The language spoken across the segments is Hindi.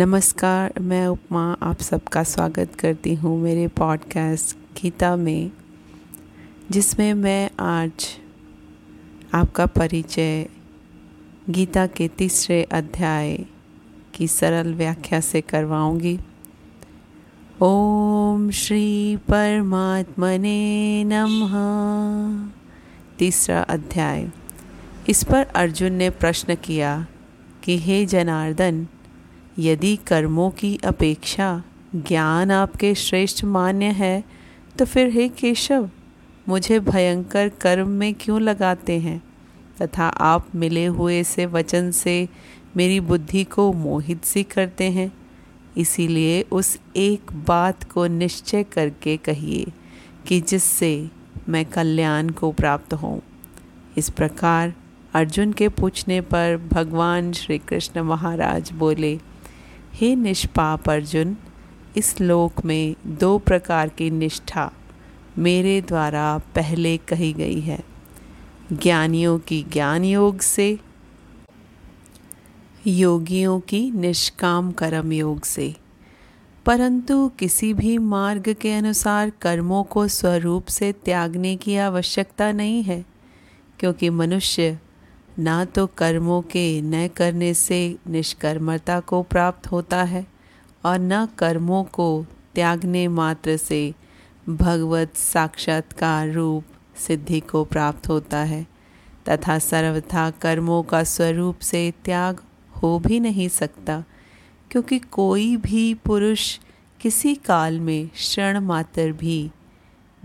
नमस्कार, मैं उपमा आप सबका स्वागत करती हूँ मेरे पॉडकास्ट गीता में, जिसमें मैं आज आपका परिचय गीता के तीसरे अध्याय की सरल व्याख्या से करवाऊँगी। ओम श्री परमात्मने नमः। तीसरा अध्याय। इस पर अर्जुन ने प्रश्न किया कि, हे जनार्दन यदि कर्मों की अपेक्षा ज्ञान आपके श्रेष्ठ मान्य है तो फिर हे केशव, मुझे भयंकर कर्म में क्यों लगाते हैं? तथा आप मिले हुए से वचन से मेरी बुद्धि को मोहित सी करते हैं। इसीलिए उस एक बात को निश्चय करके कहिए कि जिससे मैं कल्याण को प्राप्त हूँ इस प्रकार अर्जुन के पूछने पर भगवान श्री कृष्ण महाराज बोले हे निष्पाप अर्जुन, इस लोक में दो प्रकार की निष्ठा मेरे द्वारा पहले कही गई है। ज्ञानियों की ज्ञान योग से, योगियों की निष्काम कर्म योग से। परंतु किसी भी मार्ग के अनुसार कर्मों को स्वरूप से त्यागने की आवश्यकता नहीं है, क्योंकि मनुष्य ना तो कर्मों के न करने से निष्कर्मता को प्राप्त होता है और न कर्मों को त्यागने मात्र से भगवत साक्षात्कार रूप सिद्धि को प्राप्त होता है, तथा सर्वथा कर्मों का स्वरूप से त्याग हो भी नहीं सकता, क्योंकि कोई भी पुरुष किसी काल में क्षण मात्र भी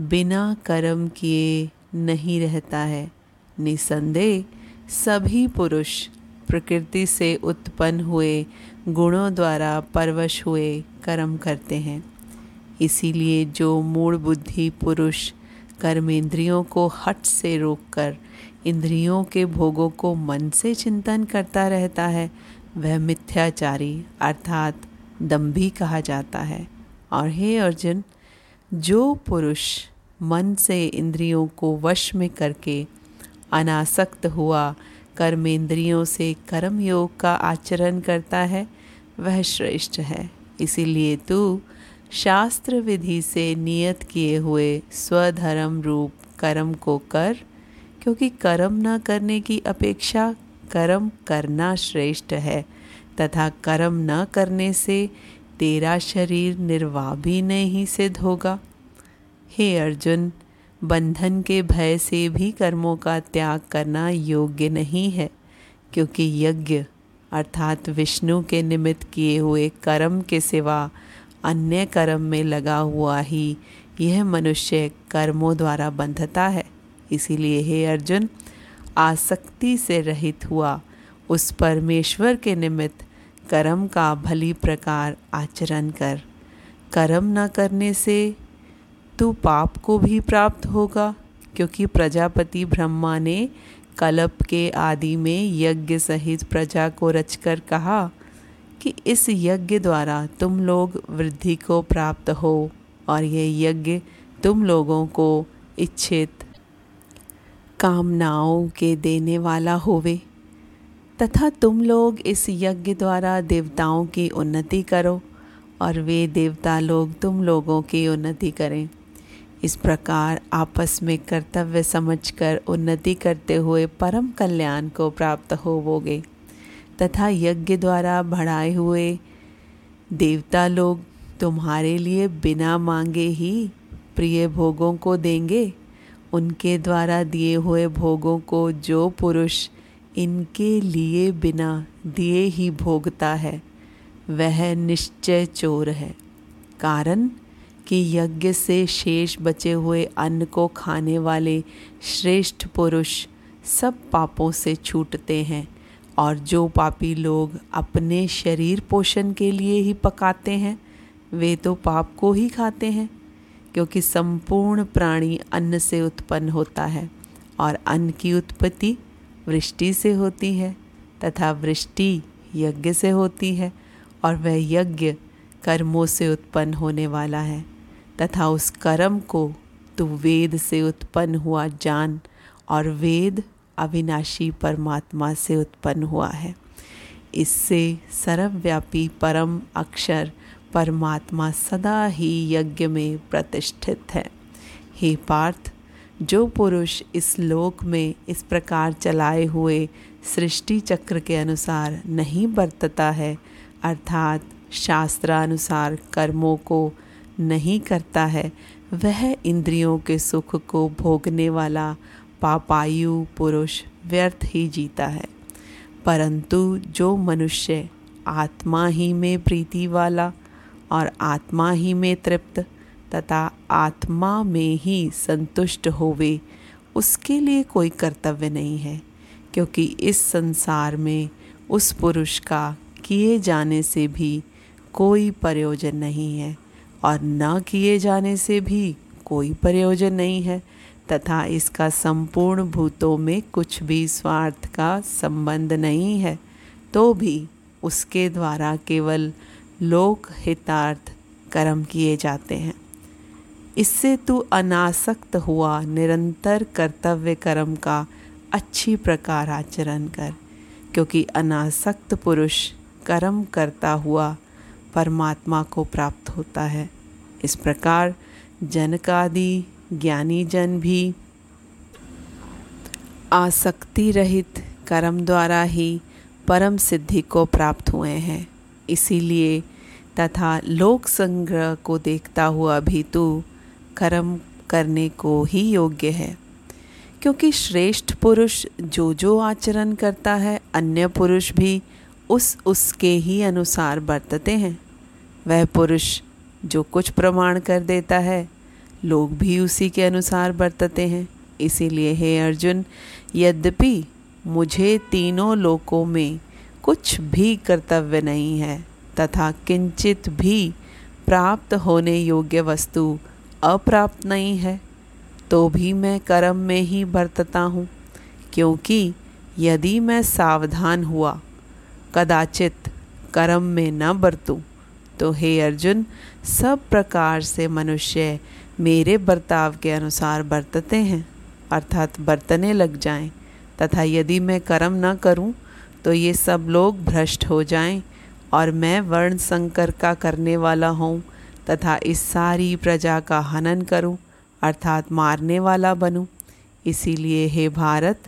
बिना कर्म किए नहीं रहता है। निसंदेह सभी पुरुष प्रकृति से उत्पन्न हुए गुणों द्वारा परवश हुए कर्म करते हैं। इसीलिए जो मूल बुद्धि पुरुष कर्मेंद्रियों को हट से रोककर इंद्रियों के भोगों को मन से चिंतन करता रहता है, वह मिथ्याचारी अर्थात दम्भी कहा जाता है। और हे अर्जुन, जो पुरुष मन से इंद्रियों को वश में करके अनासक्त हुआ। कर्मेंद्रियों से कर्म योग का आचरण करता है, वह श्रेष्ठ है। इसीलिए तू शास्त्र विधि से नियत किए हुए स्वधर्म रूप कर्म को कर, क्योंकि कर्म न करने की अपेक्षा कर्म करना श्रेष्ठ है, तथा कर्म न करने से तेरा शरीर निर्वाह भी नहीं सिद्ध होगा। हे अर्जुन बंधन के भय से भी कर्मों का त्याग करना योग्य नहीं है, क्योंकि यज्ञ अर्थात विष्णु के निमित्त किए हुए कर्म के सिवा अन्य कर्म में लगा हुआ ही यह मनुष्य कर्मों द्वारा बंधता है। इसीलिए हे अर्जुन, आसक्ति से रहित हुआ उस परमेश्वर के निमित्त कर्म का भली प्रकार आचरण कर। कर्म न करने से तो पाप को भी प्राप्त होगा, क्योंकि प्रजापति ब्रह्मा ने कलप के आदि में यज्ञ सहित प्रजा को रचकर कहा कि इस यज्ञ द्वारा तुम लोग वृद्धि को प्राप्त हो और यह यज्ञ तुम लोगों को इच्छित कामनाओं के देने वाला होवे। तथा तुम लोग इस यज्ञ द्वारा देवताओं की उन्नति करो और वे देवता लोग तुम लोगों की उन्नति करें। इस प्रकार आपस में कर्तव्य समझकर उन्नति करते हुए परम कल्याण को प्राप्त होवोगे, तथा यज्ञ द्वारा बढ़ाए हुए देवता लोग तुम्हारे लिए बिना मांगे ही प्रिय भोगों को देंगे। उनके द्वारा दिए हुए भोगों को जो पुरुष इनके लिए बिना दिए ही भोगता है, वह निश्चय चोर है। कारण कि यज्ञ से शेष बचे हुए अन्न को खाने वाले श्रेष्ठ पुरुष सब पापों से छूटते हैं और जो पापी लोग अपने शरीर पोषण के लिए ही पकाते हैं, वे तो पाप को ही खाते हैं, क्योंकि संपूर्ण प्राणी अन्न से उत्पन्न होता है और अन्न की उत्पत्ति वृष्टि से होती है तथा वृष्टि यज्ञ से होती है और वह यज्ञ कर्मों से उत्पन्न होने वाला है। तथा उस कर्म को तू वेद से उत्पन्न हुआ जान और वेद अविनाशी परमात्मा से उत्पन्न हुआ है। इससे सर्वव्यापी परम अक्षर परमात्मा सदा ही यज्ञ में प्रतिष्ठित है। हे पार्थ, जो पुरुष इस लोक में इस प्रकार चलाए हुए सृष्टि चक्र के अनुसार नहीं बरतता है, अर्थात शास्त्रानुसार कर्मों को नहीं करता है। वह इंद्रियों के सुख को भोगने वाला पापायु पुरुष व्यर्थ ही जीता है। परंतु जो मनुष्य आत्मा ही में प्रीति वाला और आत्मा ही में तृप्त तथा आत्मा में ही संतुष्ट होवे, उसके लिए कोई कर्तव्य नहीं है, क्योंकि इस संसार में उस पुरुष का किए जाने से भी कोई प्रयोजन नहीं है। और न किए जाने से भी कोई प्रयोजन नहीं है, तथा इसका संपूर्ण भूतों में कुछ भी स्वार्थ का संबंध नहीं है तो भी उसके द्वारा केवल लोक हितार्थ कर्म किए जाते हैं। इससे तू अनासक्त हुआ निरंतर कर्तव्य कर्म का अच्छी प्रकार आचरण कर, क्योंकि अनासक्त पुरुष कर्म करता हुआ परमात्मा को प्राप्त होता है। इस प्रकार जनकादि ज्ञानी जन भी आसक्ति रहित कर्म द्वारा ही परम सिद्धि को प्राप्त हुए हैं। इसीलिए तथा लोक संग्रह को देखता हुआ भी तू कर्म करने को ही योग्य है। क्योंकि श्रेष्ठ पुरुष जो जो आचरण करता है, अन्य पुरुष भी उस उसके ही अनुसार बरतते हैं। वह पुरुष जो कुछ प्रमाण कर देता है, लोग भी उसी के अनुसार बरतते हैं। इसीलिए हे अर्जुन, यद्यपि मुझे तीनों लोकों में कुछ भी कर्तव्य नहीं है, तथा किंचित भी प्राप्त होने योग्य वस्तु अप्राप्त नहीं है तो भी मैं कर्म में ही बरतता हूँ, क्योंकि यदि मैं सावधान हुआ, कदाचित कर्म में न बरतूं। तो हे अर्जुन, सब प्रकार से मनुष्य मेरे बर्ताव के अनुसार बरतते हैं, अर्थात बरतने लग जाएँ, तथा यदि मैं कर्म न करूँ तो ये सब लोग भ्रष्ट हो जाएँ, और मैं वर्ण संकर का करने वाला हूँ तथा इस सारी प्रजा का हनन करूँ, अर्थात मारने वाला बनूं। इसीलिए हे भारत,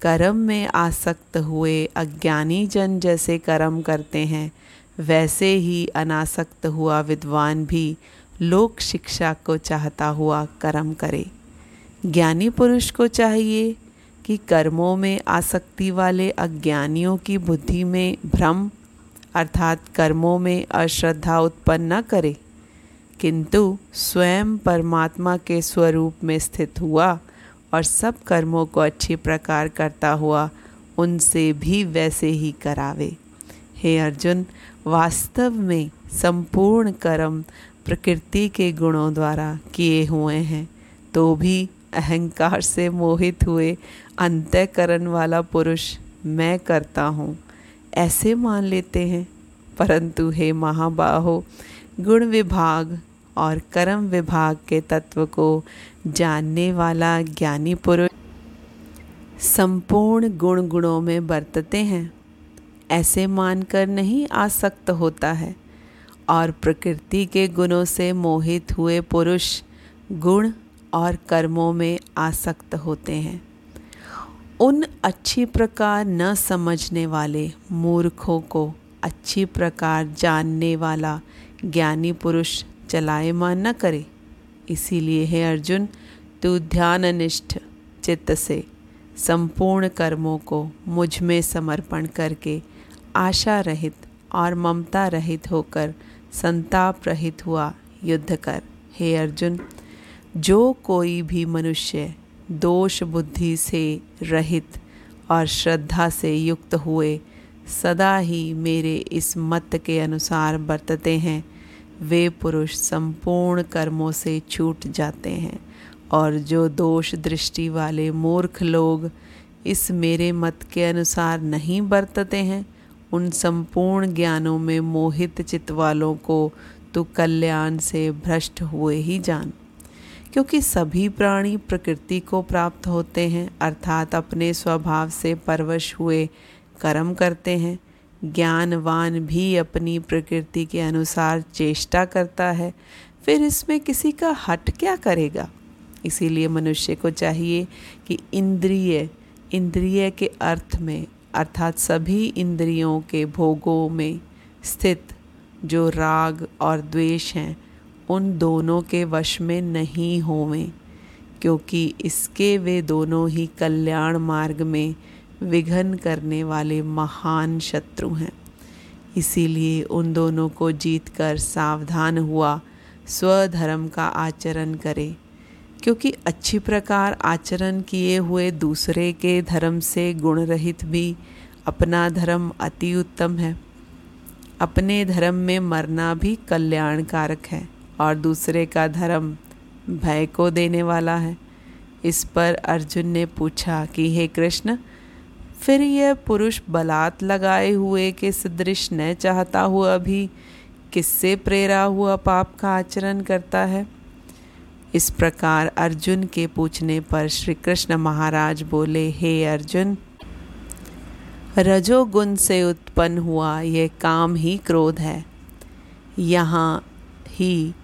कर्म में आसक्त हुए अज्ञानी जन जैसे कर्म करते हैं वैसे ही अनासक्त हुआ विद्वान भी लोक शिक्षा को चाहता हुआ कर्म करे। ज्ञानी पुरुष को चाहिए कि कर्मों में आसक्ति वाले अज्ञानियों की बुद्धि में भ्रम अर्थात कर्मों में अश्रद्धा उत्पन्न न करे। किंतु स्वयं परमात्मा के स्वरूप में स्थित हुआ और सब कर्मों को अच्छी प्रकार करता हुआ उनसे भी वैसे ही करावे। हे अर्जुन वास्तव में संपूर्ण कर्म प्रकृति के गुणों द्वारा किए हुए हैं तो भी अहंकार से मोहित हुए अंतकरण वाला पुरुष मैं करता हूँ। ऐसे मान लेते हैं। परंतु हे महाबाहो, गुण विभाग और कर्म विभाग के तत्व को जानने वाला ज्ञानी पुरुष संपूर्ण गुण गुणों में बरतते हैं। ऐसे मानकर नहीं आसक्त होता है। और प्रकृति के गुणों से मोहित हुए पुरुष गुण और कर्मों में आसक्त होते हैं। उन अच्छी प्रकार न समझने वाले मूर्खों को अच्छी प्रकार जानने वाला ज्ञानी पुरुष चलायमान न करे। इसीलिए हे अर्जुन, तू ध्याननिष्ठ चित्त से संपूर्ण कर्मों को मुझमें समर्पण करके आशा रहित और ममता रहित होकर संताप रहित हुआ युद्ध कर। हे अर्जुन, जो कोई भी मनुष्य दोष बुद्धि से रहित और श्रद्धा से युक्त हुए, सदा ही मेरे इस मत के अनुसार बरतते हैं। वे पुरुष संपूर्ण कर्मों से छूट जाते हैं और जो दोष दृष्टि वाले मूर्ख लोग इस मेरे मत के अनुसार नहीं बरतते हैं उन संपूर्ण ज्ञानों में मोहित चित्त वालों को तो कल्याण से भ्रष्ट हुए ही जान। क्योंकि सभी प्राणी प्रकृति को प्राप्त होते हैं, अर्थात अपने स्वभाव से परवश हुए कर्म करते हैं। ज्ञानवान भी अपनी प्रकृति के अनुसार चेष्टा करता है। फिर इसमें किसी का हट क्या करेगा? इसीलिए मनुष्य को चाहिए कि इंद्रिय इंद्रिय के अर्थ में अर्थात सभी इंद्रियों के भोगों में स्थित जो राग और द्वेष हैं, उन दोनों के वश में नहीं होवें, क्योंकि इसके वे दोनों ही कल्याण मार्ग में विघन करने वाले महान शत्रु हैं। इसीलिए उन दोनों को जीतकर सावधान हुआ, स्वधर्म का आचरण करे। क्योंकि अच्छी प्रकार आचरण किए हुए दूसरे के धर्म से गुण रहित भी अपना धर्म अति उत्तम है। अपने धर्म में मरना भी कल्याणकारक है और दूसरे का धर्म भय को देने वाला है। इस पर अर्जुन ने पूछा कि, हे कृष्ण, फिर यह पुरुष बलात् लगाए हुए के सदृश न चाहता हुआ भी किससे प्रेरा हुआ पाप का आचरण करता है? इस प्रकार अर्जुन के पूछने पर श्री कृष्ण महाराज बोले, हे अर्जुन, रजोगुण से उत्पन्न हुआ यह काम ही क्रोध है। यहाँ ही,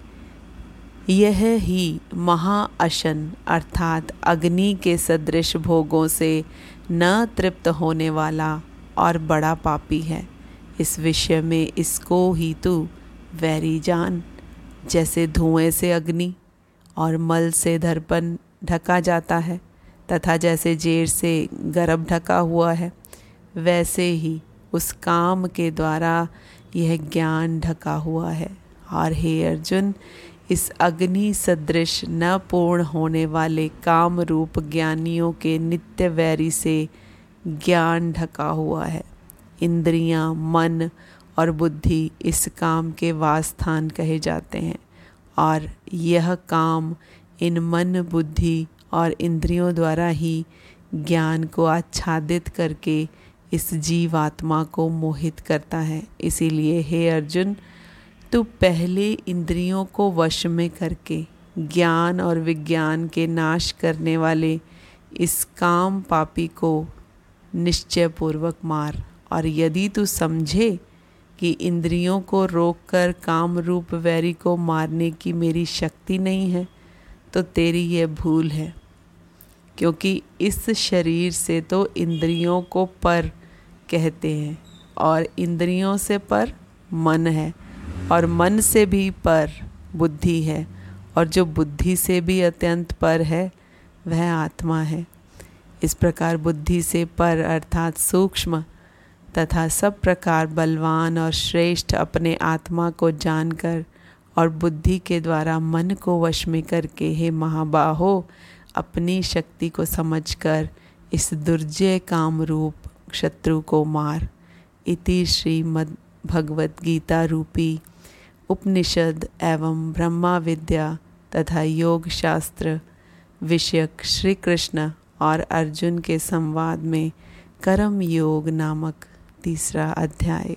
यह ही महाअशन अर्थात अग्नि के सदृश भोगों से न तृप्त होने वाला और बड़ा पापी है। इस विषय में इसको ही तू वैरी जान, जैसे धुएँ से अग्नि। और मल से दर्पण ढका जाता है तथा जैसे जेर से गर्भ ढका हुआ है वैसे ही उस काम के द्वारा यह ज्ञान ढका हुआ है। और हे अर्जुन इस अग्नि सदृश न पूर्ण होने वाले काम रूप ज्ञानियों के नित्य वैरी से ज्ञान ढका हुआ है। इंद्रियाँ, मन और बुद्धि इस काम के वास्थान कहे जाते हैं। और यह काम इन मन, बुद्धि और इंद्रियों द्वारा ही ज्ञान को आच्छादित करके इस जीवात्मा को मोहित करता है। इसीलिए, हे अर्जुन, तू पहले इंद्रियों को वश में करके ज्ञान और विज्ञान के नाश करने वाले इस काम पापी को निश्चयपूर्वक मार। और यदि तू समझे कि इंद्रियों को रोककर काम रूप वैरी को मारने की मेरी शक्ति नहीं है तो तेरी यह भूल है। क्योंकि इस शरीर से तो इंद्रियों को पर कहते हैं और इंद्रियों से पर मन है और मन से भी पर बुद्धि है और जो बुद्धि से भी अत्यंत पर है, वह आत्मा है। इस प्रकार बुद्धि से पर अर्थात सूक्ष्म तथा सब प्रकार बलवान और श्रेष्ठ अपने आत्मा को जानकर और बुद्धि के द्वारा मन को वश में करके हे महाबाहो, अपनी शक्ति को समझकर इस दुर्जय काम रूप शत्रु को मार। इति श्रीमद् भगवत गीता रूपी उपनिषद एवं ब्रह्मा विद्या तथा योग शास्त्र विषयक श्री कृष्ण और अर्जुन के संवाद में कर्म योग नामक तीसरा अध्याय।